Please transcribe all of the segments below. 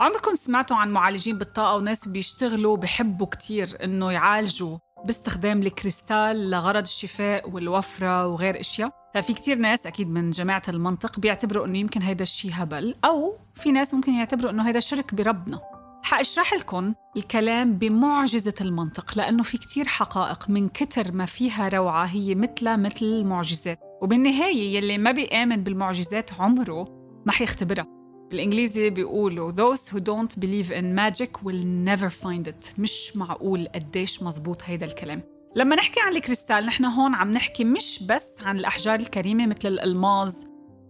عمركم سمعتوا عن معالجين بالطاقة وناس بيشتغلوا بحبوا كتير إنه يعالجوا باستخدام الكريستال لغرض الشفاء والوفرة وغير أشياء؟ ففي كتير ناس أكيد من جماعة المنطق بيعتبروا إنه يمكن هيدا الشيء هبل أو في ناس ممكن يعتبروا إنه هيدا شرك بربنا. حأشرح لكم الكلام بمعجزة المنطق لأنه في كتير حقائق من كتر ما فيها روعة هي مثل مثل المعجزات وبالنهاية يلي ما بيآمن بالمعجزات عمره ما حيختبرها. بالإنجليزي بيقولوا those who don't believe in magic will never find it. مش معقول قديش مزبوط هيدا الكلام. لما نحكي عن الكريستال نحن هون عم نحكي مش بس عن الأحجار الكريمة مثل الألماظ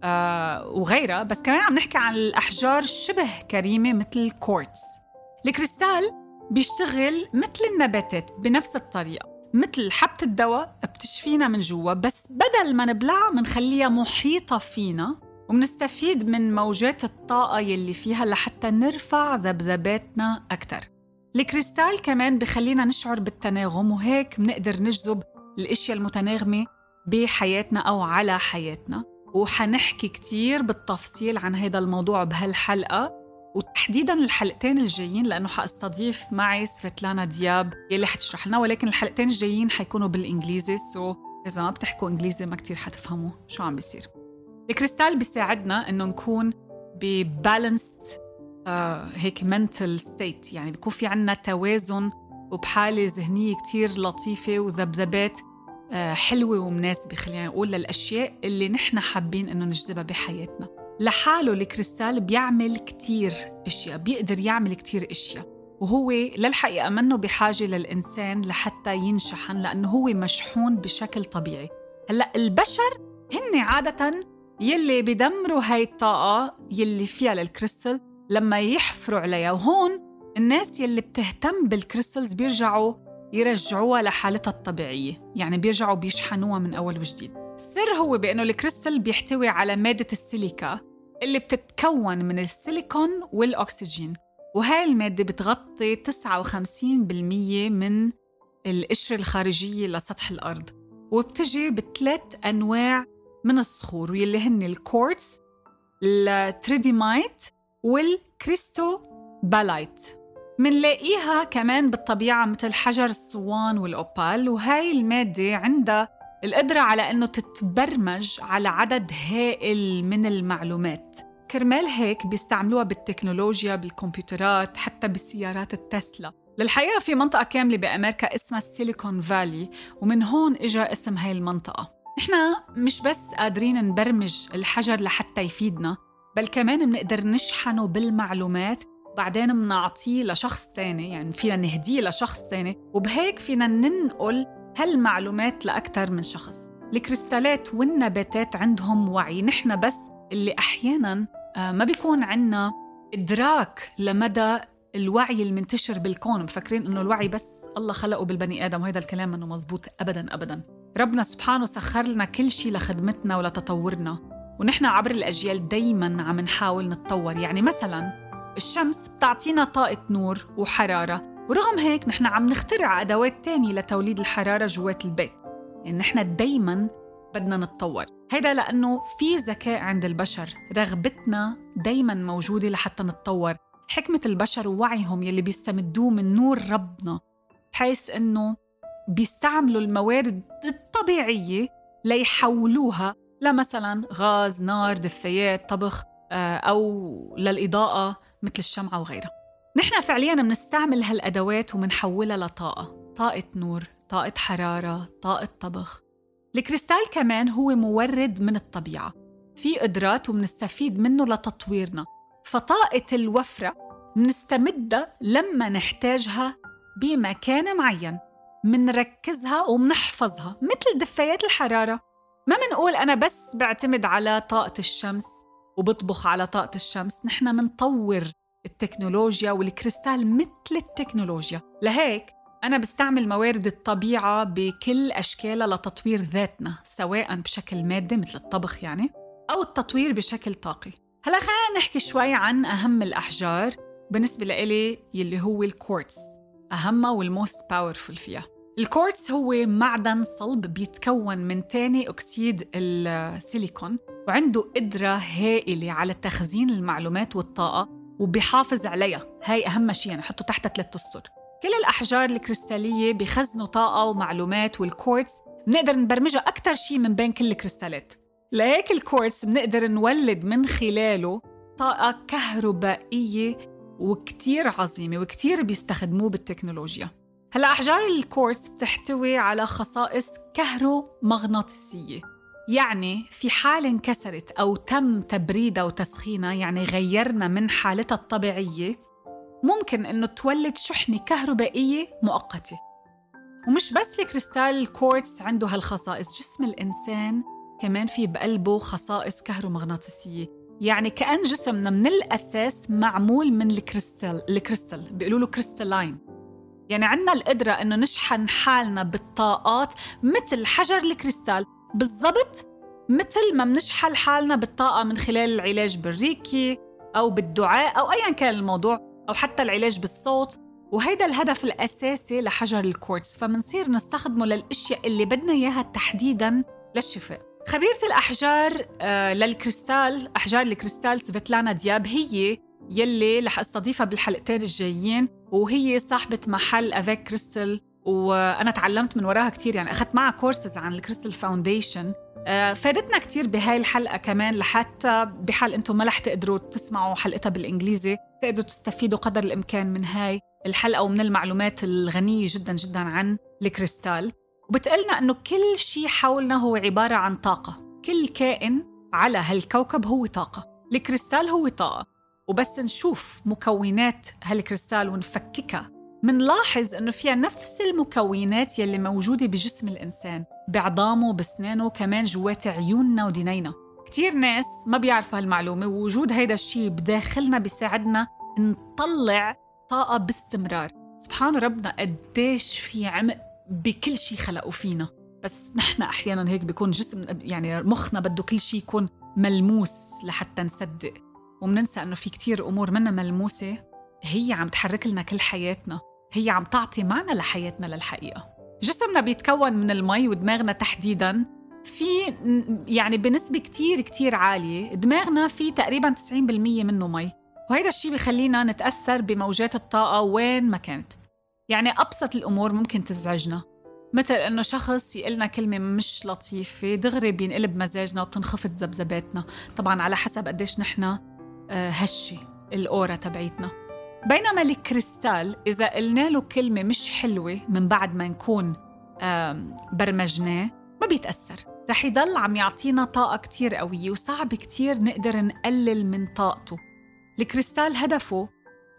آه وغيرها بس كمان عم نحكي عن الأحجار شبه كريمة مثل الكورتز الكريستال بيشتغل مثل النباتات بنفس الطريقة. مثل حبة الدواء بتشفينا من جوا بس بدل ما نبلعها منخليها محيطة فينا ومنستفيد من موجات الطاقة يلي فيها لحتى نرفع ذبذباتنا أكثر الكريستال كمان بخلينا نشعر بالتناغم وهيك بنقدر نجذب الأشياء المتناغمة بحياتنا أو على حياتنا. وحنحكي كتير بالتفصيل عن هذا الموضوع بهالحلقة. وتحديدا الحلقتين الجايين لأنه حأستضيف معي سفيتلانا دياب يلي حتشرح لنا ولكن الحلقتين الجايين حيكونوا بالإنجليزي. سو إذا ما بتحكوا إنجليزي ما كتير حتفهموا شو عم بيصير. الكريستال بيساعدنا إنه نكون ببالانسد آه هيك منتل ستيت يعني بيكون في عنا توازن وبحالة ذهنية كتير لطيفة وذبذبات آه حلوة ومناسبة خلينا نقول للأشياء اللي نحن حابين إنه نجذبها بحياتنا. لحاله الكريستال بيعمل كتير أشياء بيقدر يعمل كتير أشياء. وهو للحقيقة منه بحاجة للإنسان لحتى ينشحن لأنه هو مشحون بشكل طبيعي. هلأ البشر هن عادة يلي بدمروا هاي الطاقة يلي فيها للكريستال لما يحفروا عليها. وهون الناس يلي بتهتم بال crystals بيرجعوا يرجعوها لحالتها الطبيعية يعني بيرجعوا بيشحنوها من أول وجديد. السر هو بأنه الكريستال بيحتوي على مادة السيليكا اللي بتتكون من السيليكون والأكسجين. وهاي المادة بتغطي 59% من القشرة الخارجية لسطح الأرض. وبتجي بثلاث أنواع من الصخور واللي هن ال quartz ال tridymite وال cristobalite منلاقيها كمان بالطبيعة مثل حجر الصوان وال opal وهاي المادة عندها القدرة على أنه تتبرمج على عدد هائل من المعلومات. كرمال هيك بيستعملوها بالتكنولوجيا بالكمبيوترات حتى بالسيارات التسلا. للحقيقة في منطقة كاملة بأمريكا اسمها السيليكون فالي ومن هون إجا اسم هاي المنطقة. إحنا مش بس قادرين نبرمج الحجر لحتى يفيدنا بل كمان بنقدر نشحنه بالمعلومات بعدين بنعطيه لشخص تاني يعني فينا نهديه لشخص تاني وبهيك فينا ننقل هالمعلومات لأكثر من شخص. الكريستالات والنباتات عندهم وعي. نحن بس اللي أحياناً آه، ما بيكون عنا إدراك لمدى الوعي المنتشر بالكون. مفكرين إنه الوعي بس الله خلقه بالبني آدم وهذا الكلام إنه مزبوط أبداً أبداً. ربنا سبحانه سخر لنا كل شيء لخدمتنا ولتطورنا. ونحن عبر الأجيال دايما عم نحاول نتطور. يعني مثلا الشمس بتعطينا طاقة نور وحرارة ورغم هيك نحن عم نخترع أدوات تانية لتوليد الحرارة جوات البيت. يعني نحن دايما بدنا نتطور. هيدا لأنه في ذكاء عند البشر. رغبتنا دايما موجودة لحتى نتطور. حكمة البشر ووعيهم يلي بيستمدوه من نور ربنا. بحيث أنه بيستعملوا الموارد الطبيعية ليحولوها لمثلا غاز نار دفايات طبخ آه، أو للإضاءة مثل الشمعة وغيرها. نحن فعليا بنستعمل هالأدوات ومنحولها لطاقة طاقة نور طاقة حرارة طاقة طبخ. الكريستال كمان هو مورد من الطبيعة. في قدرات ومنستفيد منه لتطويرنا. فطاقة الوفرة منستمدها لما نحتاجها بمكان معين. منركزها ومنحفظها مثل دفايات الحرارة. ما منقول أنا بس بعتمد على طاقة الشمس وبطبخ على طاقة الشمس نحن منطور التكنولوجيا والكريستال مثل التكنولوجيا. لهيك أنا بستعمل موارد الطبيعة بكل أشكالها لتطوير ذاتنا سواء بشكل مادي مثل الطبخ يعني أو التطوير بشكل طاقي. هلا خلينا نحكي شوي عن أهم الأحجار بالنسبة لإلي يلي هو الكورتس أهمها وال most powerful فيها. الكورتس هو معدن صلب بيتكون من تاني أكسيد السيليكون وعنده قدرة هائلة على تخزين المعلومات والطاقة وبيحافظ عليها. هاي أهم شيء يعني حطه تحت ثلاث أسطر كل الأحجار الكريستالية بيخزنوا طاقة ومعلومات والكورتس بنقدر نبرمجها أكثر شيء من بين كل الكريستالات. لهيك الكورتس بنقدر نولد من خلاله طاقة كهربائية وكتير عظيمة وكتير بيستخدموه بالتكنولوجيا. هلا أحجار الكورتس بتحتوي على خصائص كهرومغناطيسية. يعني في حال انكسرت أو تم تبريدها وتسخينها يعني غيرنا من حالتها الطبيعية ممكن إنه تولد شحنة كهربائية مؤقتة. ومش بس الكريستال الكورتس عنده هالخصائص جسم الإنسان كمان في بقلبه خصائص كهرومغناطيسية. يعني كأن جسمنا من الأساس معمول من الكريستال الكريستال بيقولوا له crystalline يعني عندنا القدرة إنه نشحن حالنا بالطاقات مثل حجر الكريستال. بالضبط مثل ما بنشحن حالنا بالطاقة من خلال العلاج بال reiki أو بالدعاء أو أيا كان الموضوع أو حتى العلاج بالصوت. وهيدا الهدف الأساسي لحجر الكورتز. فمنصير نستخدمه للأشياء اللي بدنا إياها تحديداً للشفاء. خبيرة الأحجار آه للكريستال أحجار الكريستال سفيتلانا دياب هي يلي رح أستضيفها بالحلقتين الجايين وهي صاحبة محل أفيك كريستال وأنا تعلمت من وراها كتير يعني أخذت معها كورسز عن ال crystal foundation آه فادتنا كتير بهاي الحلقة كمان لحتى بحال أنتم ما رح تقدروا تسمعوا حلقتها بالإنجليزي تقدروا تستفيدوا قدر الإمكان من هاي الحلقة ومن المعلومات الغنية جدا جدا عن الكريستال وبتقلنا أنه كل شيء حولنا هو عبارة عن طاقة كل كائن على هالكوكب هو طاقة الكريستال هو طاقة. وبس نشوف مكونات هالكريستال ونفككها. منلاحظ إنه فيها نفس المكونات يلي موجودة بجسم الإنسان بعظامه بسنانه كمان جوات عيوننا ودينينا كتير ناس ما بيعرفوا هالمعلومة ووجود هيدا الشيء بداخلنا بيساعدنا نطلع طاقة باستمرار. سبحان ربنا قديش في عمق بكل شيء خلقوا فينا. بس نحن أحيانا هيك بيكون جسم يعني مخنا بده كل شيء يكون ملموس لحتى نصدق. ومننسى إنه في كتير أمور منا ملموسة. هي عم تحرك لنا كل حياتنا. هي عم تعطي معنى لحياتنا للحقيقة. جسمنا بيتكون من المي ودماغنا تحديدا. في يعني بنسبة كتير كتير عالية. دماغنا في تقريبا 90% منه مي. وهذا الشيء بخلينا نتأثر بموجات الطاقة وين ما كانت. يعني أبسط الأمور ممكن تزعجنا. مثل إنه شخص يقلنا كلمة مش لطيفة دغري بينقلب مزاجنا وبتنخفض ذبذباتنا. طبعا على حسب قديش نحن هشة الأورا تبعيتنا. بينما الكريستال إذا قلنا له كلمة مش حلوة من بعد ما نكون برمجناه ما بيتأثر. رح يضل عم يعطينا طاقة كتير قوية وصعب كتير نقدر نقلل من طاقته. الكريستال هدفه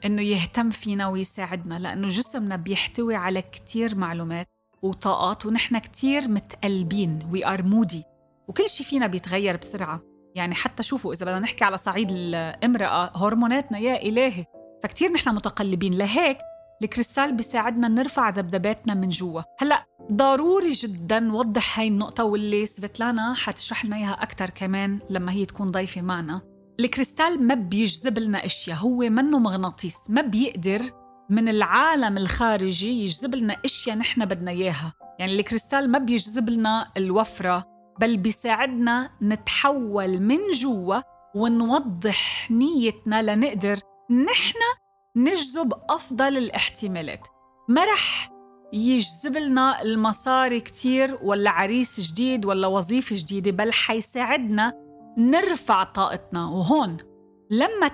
إنه يهتم فينا ويساعدنا لأنه جسمنا بيحتوي على كتير معلومات وطاقات ونحن كتير متقلبين we are moody وكل شيء فينا بيتغير بسرعة. يعني حتى شوفوا إذا بدنا نحكي على صعيد الامرأة هرموناتنا يا إلهي. فكتير نحن متقلبين. لهيك الكريستال بيساعدنا نرفع ذبذباتنا من جوا. هلأ ضروري جدا نوضح هاي النقطة واللي سفيتلانا حتشرح لنا إياها أكثر كمان لما هي تكون ضيفة معنا. الكريستال ما بيجذب لنا أشياء هو منه مغناطيس ما بيقدر من العالم الخارجي يجذب لنا أشياء نحن بدنا إياها. يعني الكريستال ما بيجذب لنا الوفرة بل بيساعدنا نتحول من جوا ونوضح نيتنا لنقدر نحن نجذب أفضل الاحتمالات. ما رح يجذب لنا المصاري كتير ولا عريس جديد ولا وظيفة جديدة بل حيساعدنا نرفع طاقتنا. وهون لما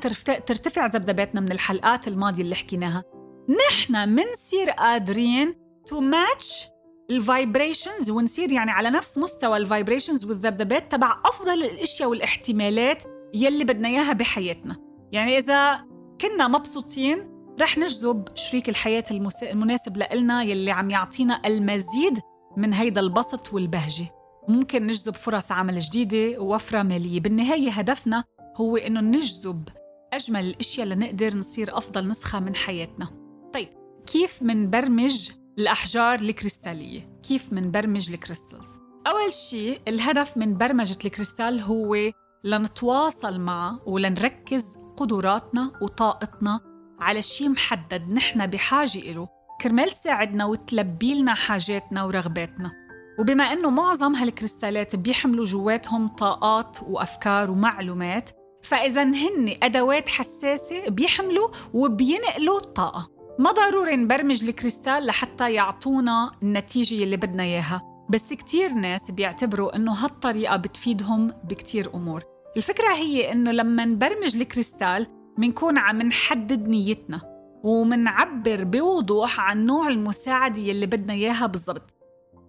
ترتفع ذبذباتنا من الحلقات الماضية اللي حكيناها نحن منصير قادرين to match ال vibrations ونصير يعني على نفس مستوى ال vibrations والذبذبات تبع أفضل الأشياء والاحتمالات يلي بدنا إياها بحياتنا. يعني إذا كنا مبسوطين رح نجذب شريك الحياة المناسب لإلنا يلي عم يعطينا المزيد من هيدا البسط والبهجة. ممكن نجذب فرص عمل جديدة ووفرة مالية. بالنهاية هدفنا هو إنه نجذب أجمل الأشياء لنقدر نصير أفضل نسخة من حياتنا. طيب كيف منبرمج الأحجار الكريستالية؟ كيف منبرمج الكريستالز؟ أول شيء الهدف من برمجة الكريستال هو لنتواصل معه ولنركز قدراتنا وطاقتنا على شيء محدد نحن بحاجة إله كرمال تساعدنا وتلبي لنا حاجاتنا ورغباتنا وبما أنه معظم هالكريستالات بيحملوا جواتهم طاقات وأفكار ومعلومات فإذا هن أدوات حساسة بيحملوا وبينقلوا الطاقة ما ضروري نبرمج الكريستال لحتى يعطونا النتيجة اللي بدنا إياها. بس كتير ناس بيعتبروا إنه هالطريقة بتفيدهم بكتير أمور. الفكرة هي إنه لما نبرمج الكريستال منكون عم نحدد نيتنا ومنعبر بوضوح عن نوع المساعدة اللي بدنا إياها بالضبط.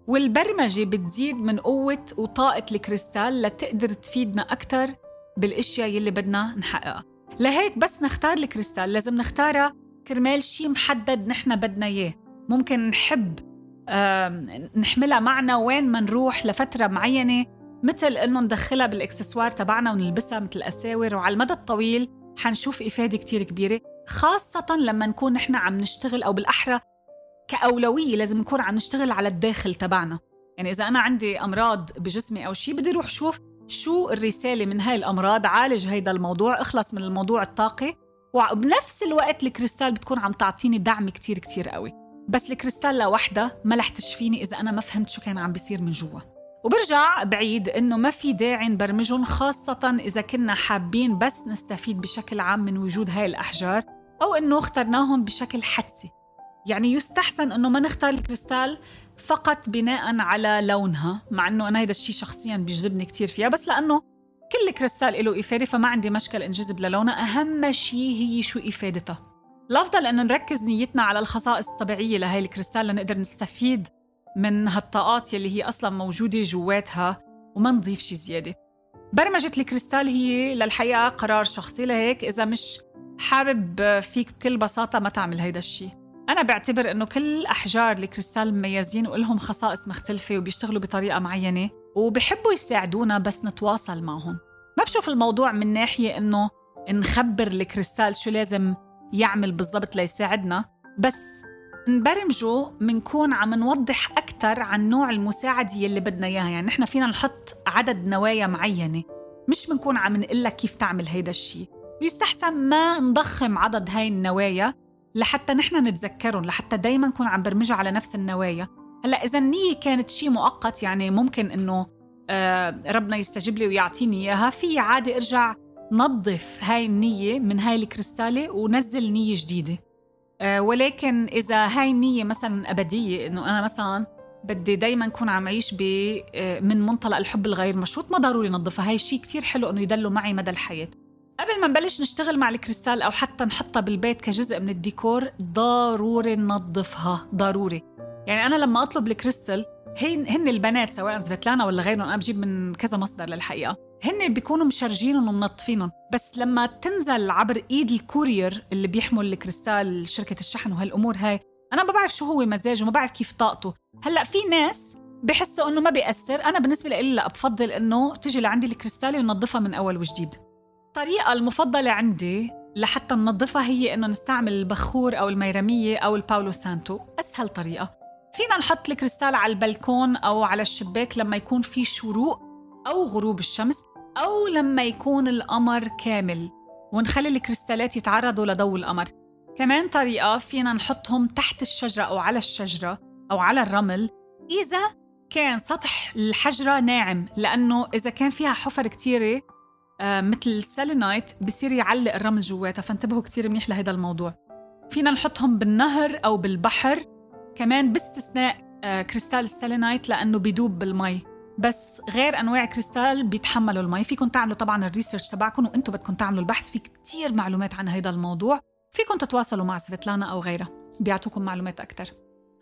والبرمجة بتزيد من قوة وطاقة الكريستال لتقدر تفيدنا أكتر بالأشياء يلي بدنا نحققها. لهيك بس نختار الكريستال لازم نختارها كرمال شيء محدد نحن بدنا إياه. ممكن نحب نحملها معنا وين ما نروح لفترة معينة مثل إنه ندخلها بالإكسسوار تبعنا ونلبسها مثل الأساور وعلى المدى الطويل حنشوف إفادة كتير كبيرة. خاصة لما نكون نحن عم نشتغل أو بالأحرى كأولوية لازم نكون عم نشتغل على الداخل تبعنا. يعني إذا أنا عندي أمراض بجسمي أو شيء بدي أروح شوف شو الرسالة من هاي الأمراض عالج هيدا الموضوع اخلص من الموضوع الطاقي وبنفس الوقت الكريستال بتكون عم تعطيني دعم كتير كتير قوي. بس الكريستال لوحدها ما رح تشفيني إذا أنا ما فهمت شو كان عم بيصير من جوا. وبرجع بعيد إنه ما في داعي نبرمجهم خاصة إذا كنا حابين بس نستفيد بشكل عام من وجود هاي الأحجار أو إنه اخترناهم بشكل حدسي. يعني يستحسن إنه ما نختار الكريستال فقط بناء على لونها مع إنه أنا هيدا الشيء شخصيا بيجذبني كتير فيها بس لأنه كل كريستال له إفادة فما عندي مشكلة انجذب للونها أهم شيء هي شو إفادتها. الأفضل إنه نركز نيتنا على الخصائص الطبيعية لهي الكريستال لنقدر نستفيد من هالطاقات يلي هي أصلا موجودة جواتها وما نضيف شيء زيادة. برمجة الكريستال هي للحقيقة قرار شخصي لهيك. إذا مش حابب فيك بكل بساطة ما تعمل هيدا الشيء أنا بعتبر إنه كل أحجار الكريستال مميزين ولهم خصائص مختلفة وبيشتغلوا بطريقة معينة. وبحبوا يساعدونا بس نتواصل معهم. ما بشوف الموضوع من ناحية إنه نخبر الكريستال شو لازم يعمل بالضبط ليساعدنا بس نبرمجه منكون عم نوضح أكثر عن نوع المساعدة يلي بدنا إياها. يعني نحن فينا نحط عدد نوايا معينة مش بنكون عم نقول لك كيف تعمل هيدا الشيء ويستحسن ما نضخم عدد هاي النوايا لحتى نحن نتذكرهم لحتى دايما نكون عم برمجها على نفس النوايا. هلا إذا النية كانت شيء مؤقت يعني ممكن إنه آه ربنا يستجيب لي ويعطيني إياها. في عادي أرجع نظف هاي النية من هاي الكريستاله ونزل نية جديدة. آه ولكن إذا هاي النية مثلا أبدية إنه أنا مثلا بدي دايما أكون عم أعيش ب آه، من منطلق الحب الغير مشروط ما ضروري نظفها. هاي شيء كتير حلو إنه يضلوا معي مدى الحياة. قبل ما نبلش نشتغل مع الكريستال أو حتى نحطها بالبيت كجزء من الديكور ضروري ننظفها ضروري. يعني أنا لما أطلب الكريستال هن هن البنات سواء سفيتلانا ولا غيرهم أنا بجيب من كذا مصدر للحقيقة. هن بيكونوا مشرجينهم ومنظفينهم بس لما تنزل عبر إيد ال courier اللي بيحمل الكريستال شركة الشحن وهالأمور هاي أنا ما بعرف شو هو مزاجه ما بعرف كيف طاقته. هلأ في ناس بحسوا إنه ما بيأثر أنا بالنسبة لي لا بفضل إنه تجي لعندي الكريستالة وننظفها من أول وجديد. الطريقة المفضلة عندي لحتى ننظفها هي إنه نستعمل البخور أو الميرمية أو ال palo santo أسهل طريقة. فينا نحط الكريستال على البلكون أو على الشباك لما يكون في شروق أو غروب الشمس أو لما يكون القمر كامل ونخلي الكريستالات يتعرضوا لضوء القمر. كمان طريقة فينا نحطهم تحت الشجرة أو على الشجرة أو على الرمل إذا كان سطح الحجرة ناعم لأنه إذا كان فيها حفر كتيرة آه، مثل الـ selenite بصير يعلق الرمل جواتها فانتبهوا كتير منيح لهذا الموضوع. فينا نحطهم بالنهر أو بالبحر كمان باستثناء آه، كريستال الـ selenite لأنه بيدوب بالمي. بس غير أنواع كريستال بيتحملوا المي. فيكم تعملوا طبعا ال research تبعكم وأنتم بدكم تعملوا البحث. في كتير معلومات عن هذا الموضوع. فيكم تتواصلوا مع سفيتلانا أو غيرها. بيعطوكم معلومات أكثر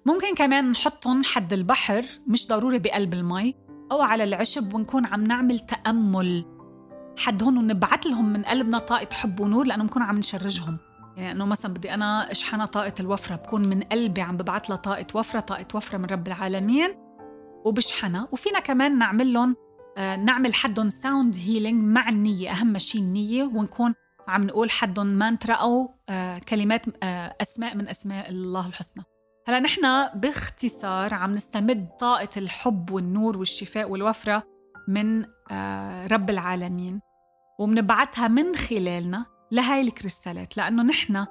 ممكن كمان نحطهم حد البحر مش ضروري بقلب المي أو على العشب ونكون عم نعمل تأمل. حد هون ونبعث لهم من قلبنا طاقة حب ونور لأنه بنكون عم ن charge هم. يعني إنه مثلا بدي أنا أشحنها طاقة الوفرة بكون من قلبي عم ببعث لها طاقة وفرة طاقة وفرة من رب العالمين وبشحنها. وفينا كمان نعمل لهم آه نعمل حدهم sound healing مع النية أهم شيء النية ونكون عم نقول حدهم مانترا أو آه كلمات آه أسماء من أسماء الله الحسنى. هلأ نحن باختصار عم نستمد طاقة الحب والنور والشفاء والوفرة من رب العالمين. ومنبعتها من خلالنا لهاي الكريستالات لأنه نحن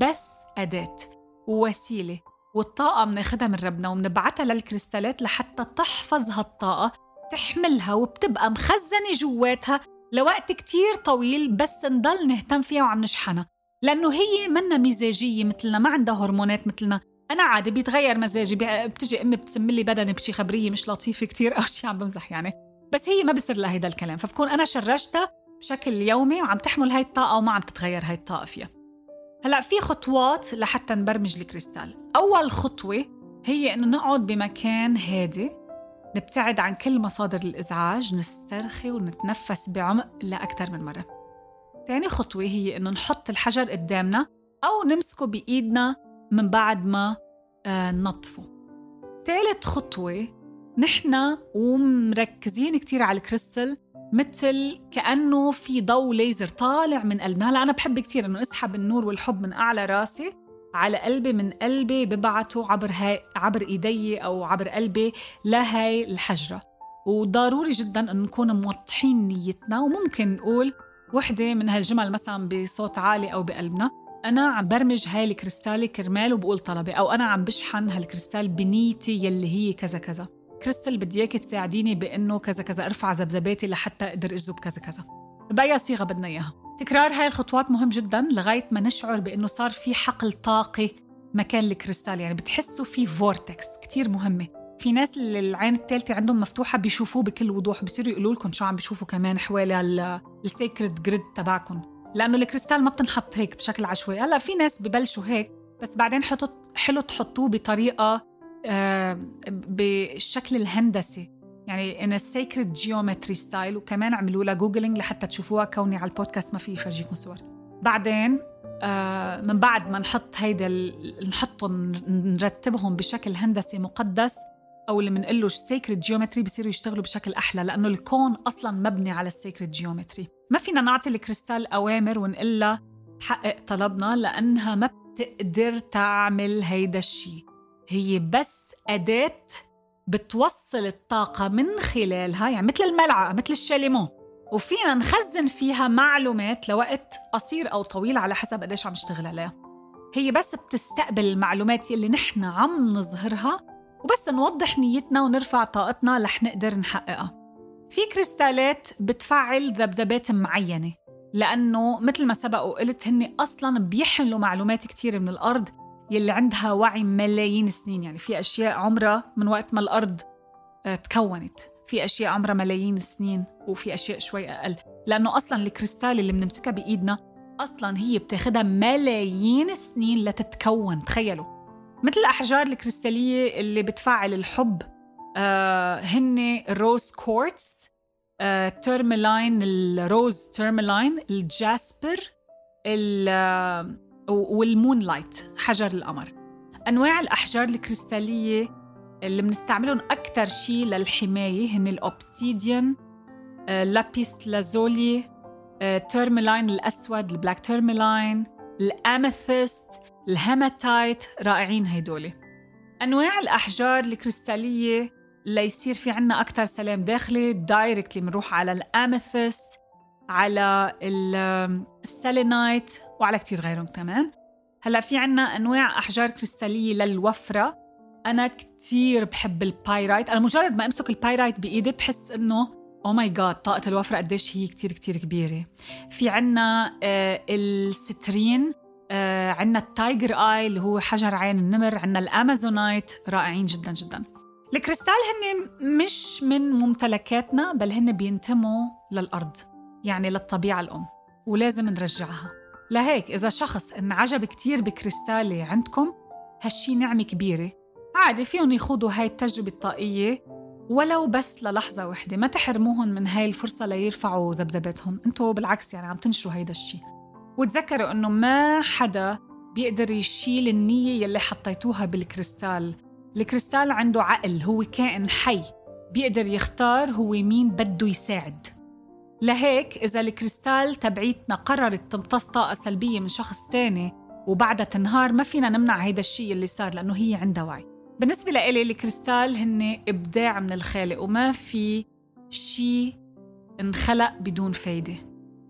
بس أداة ووسيلة والطاقة بناخدها من ربنا وبنبعتها للكريستالات لحتى تحفظ هالطاقة تحملها وبتبقى مخزنة جواتها لوقت كتير طويل بس نضل نهتم فيها وعم نشحنها. لأنه هي منا مزاجية مثلنا ما عندها هرمونات مثلنا. أنا عادي بيتغير مزاجي بتجي أمي بتسمي لي بدني بشي خبرية مش لطيفة كتير أو شي عم بمزح يعني. بس هي ما بصير لها هيدا الكلام فبكون أنا شرجتها بشكل يومي وعم تحمل هاي الطاقة وما عم تتغير هاي الطاقة فيها. هلأ في خطوات لحتى نبرمج الكريستال. أول خطوة هي إنه نقعد بمكان هادي نبتعد عن كل مصادر الإزعاج نسترخي ونتنفس بعمق لأكثر من مرة. تاني خطوة هي إنه نحط الحجر قدامنا أو نمسكه بإيدنا من بعد ما آه نطفه ثالث خطوة نحن ومركزين كتير على الكريستال مثل كأنه في ضوء ليزر طالع من قلبنا. هلا أنا بحب كتير إنه أسحب النور والحب من أعلى راسي على قلبي من قلبي ببعته عبر هاي عبر إيدي أو عبر قلبي لهي الحجرة. وضروري جدا انه نكون موضحين نيتنا. وممكن نقول وحدة من هالجمل مثلا بصوت عالي أو بقلبنا أنا عم ببرمج هاي الكريستالة كرمال وبقول طلبي أو أنا عم بشحن هالكريستال بنيتي يلي هي كذا كذا. كريستال بدي اياك تساعديني بإنه كذا كذا أرفع ذبذباتي لحتى أقدر أجذب كذا كذا. بأي صيغة بدنا إياها. تكرار هاي الخطوات مهم جدا لغاية ما نشعر بإنه صار في حقل طاقي مكان الكريستال يعني بتحسوا في vortex كتير مهمة. في ناس اللي العين الثالثة عندهم مفتوحة بيشوفوه بكل وضوح بصيروا يقولوا لكم شو عم بيشوفوا كمان حوالي ال sacred grid تبعكم. لأنه الكريستال ما بتنحط هيك بشكل عشوائي. هلأ في ناس ببلشوا هيك بس بعدين حطوا حلو تحطوه بطريقة بالشكل الهندسي. يعني in sacred geometry style وكمان عملوا لها googling لحتى تشوفوها. كوني على البودكاست ما في يفرجيكم صور. بعدين آه من بعد ما نحط هيدا نحطهم نرتبهم بشكل هندسي مقدس أو اللي بنقول له sacred geometry بصيروا يشتغلوا بشكل أحلى لأنه الكون أصلا مبني على ال sacred geometry ما فينا نعطي الكريستال أوامر ونقول لها تحقق طلبنا لأنها ما بتقدر تعمل هيدا الشيء. هي بس أداة بتوصل الطاقة من خلالها يعني مثل الملعقة مثل الشاليمون. وفينا نخزن فيها معلومات لوقت قصير أو طويل على حسب قديش عم نشتغل عليها. هي بس بتستقبل المعلومات اللي نحن عم نظهرها وبس نوضح نيتنا ونرفع طاقتنا رح نقدر نحققها. في كريستالات بتفعل ذبذبات معينة لأنه مثل ما سبق وقلت هن أصلاً بيحملوا معلومات كتير من الأرض يلي عندها وعي ملايين السنين. يعني في أشياء عمرها من وقت ما الأرض آه، تكونت. في أشياء عمرها ملايين السنين وفي أشياء شوي أقل. لأنه أصلا الكريستال اللي بنمسكها بإيدنا أصلا هي بتاخدها ملايين السنين لتتكون. تخيلوا. مثل الأحجار الكريستالية اللي بتفعل الحب آه هن ال rose quartz آه tourmaline ال rose tourmaline ال jasper وال moonlight حجر القمر. أنواع الأحجار الكريستالية اللي بنستعملهم أكثر شيء للحماية هن الأوبسيديان لابيس لازولي تيرملاين الأسود البلاك تيرملاين الأميثست الهيماتايت رائعين هيدول. أنواع الأحجار الكريستالية ليصير في عنا أكثر سلام داخلي directly بنروح على ال amethyst على ال selenite وعلى كتير غيرهم كمان. هلأ في عنا أنواع أحجار كريستالية للوفرة. أنا كتير بحب ال pyrite. أنا مجرد ما أمسك ال pyrite بإيدي بحس إنه oh my God طاقة الوفرة قديش هي كتير كتير كبيرة. في عنا آه ال citrine آه عنا ال tiger eye اللي هو حجر عين النمر عنا ال amazonite رائعين جدا جدا. الكريستال هن مش من ممتلكاتنا بل هن بينتموا للأرض. يعني للطبيعة الأم ولازم نرجعها. لهيك إذا شخص انعجب كتير بكريستالة عندكم هالشي نعمة كبيرة. عادي فيهم يخوضوا هاي التجربة الطاقية ولو بس للحظة وحدة. ما تحرموهم من هاي الفرصة ليرفعوا ذبذبتهم. أنتوا بالعكس يعني عم تنشروا هيدا الشي. وتذكروا إنه ما حدا بيقدر يشيل النية يلي حطيتوها بالكريستال. الكريستال عنده عقل هو كائن حي. بيقدر يختار هو مين بده يساعد. لهيك إذا الكريستال تبعيتنا قررت تمتص طاقة سلبية من شخص تاني وبعدها تنهار ما فينا نمنع هيدا الشيء اللي صار لأنه هي عندها وعي. بالنسبة لإلي الكريستال هن إبداع من الخالق وما في شيء انخلق بدون فايدة.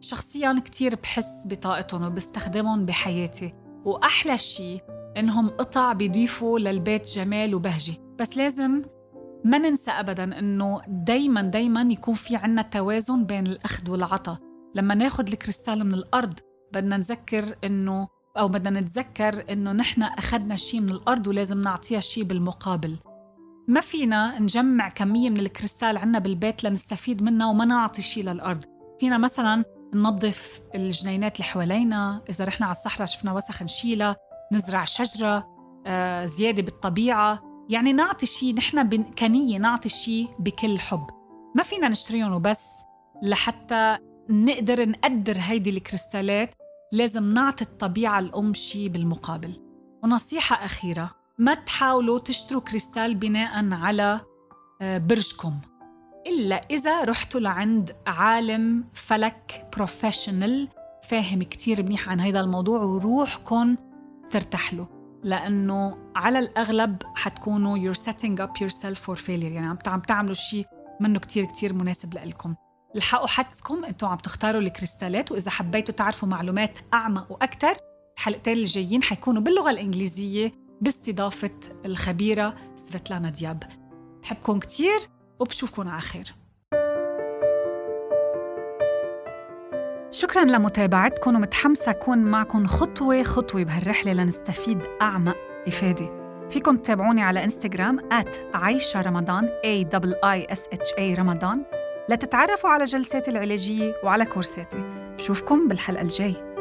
شخصيا كتير بحس بطاقتهم وبستخدمهم بحياتي وأحلى شيء إنهم قطع بيضيفوا للبيت جمال وبهجة. بس لازم ما ننسى أبدا إنه دايما دايما يكون في عنا توازن بين الأخذ والعطاء. لما ناخد الكريستال من الأرض بدنا نذكر إنه أو بدنا نتذكر إنه نحن أخذنا شيء من الأرض ولازم نعطيها شيء بالمقابل. ما فينا نجمع كمية من الكريستال عنا بالبيت لنستفيد منها وما نعطي شيء للأرض. فينا مثلا ننظف الجنينات اللي حوالينا. إذا رحنا على الصحراء شفنا وسخ نشيلها نزرع شجرة آه، زيادة بالطبيعة. يعني نعطي شيء نحن كنية نعطي شيء بكل حب. ما فينا نشتريهم وبس لحتى نقدر نقدر هيدي الكريستالات لازم نعطي الطبيعة الأم شيء بالمقابل. ونصيحة أخيرة ما تحاولوا تشتروا كريستال بناء على آه، برجكم. إلا إذا رحتوا لعند عالم فلك بروفيشنال فاهم كتير منيح عن هذا الموضوع وروحكم ترتاح له. لأنه على الأغلب حتكونوا you're setting up yourself for failure. يعني عم تعملوا شيء منه كتير كتير مناسب لإلكم. الحقوا حدسكم أنتم عم تختاروا الكريستالات وإذا حبيتوا تعرفوا معلومات أعمق وأكثر الحلقتين الجايين حيكونوا باللغة الإنجليزية باستضافة الخبيرة سفيتلانا دياب. بحبكم كتير وبشوفكم على خير. شكرا لمتابعتكم ومتحمسة أكون معكم خطوة خطوة بهالرحلة لنستفيد أعمق إفادة. فيكم تتابعوني على إنستغرام عايشة رمضان A I S H A رمضان. لتتعرفوا على جلساتي العلاجية وعلى كورساتي. بشوفكم بالحلقة الجاي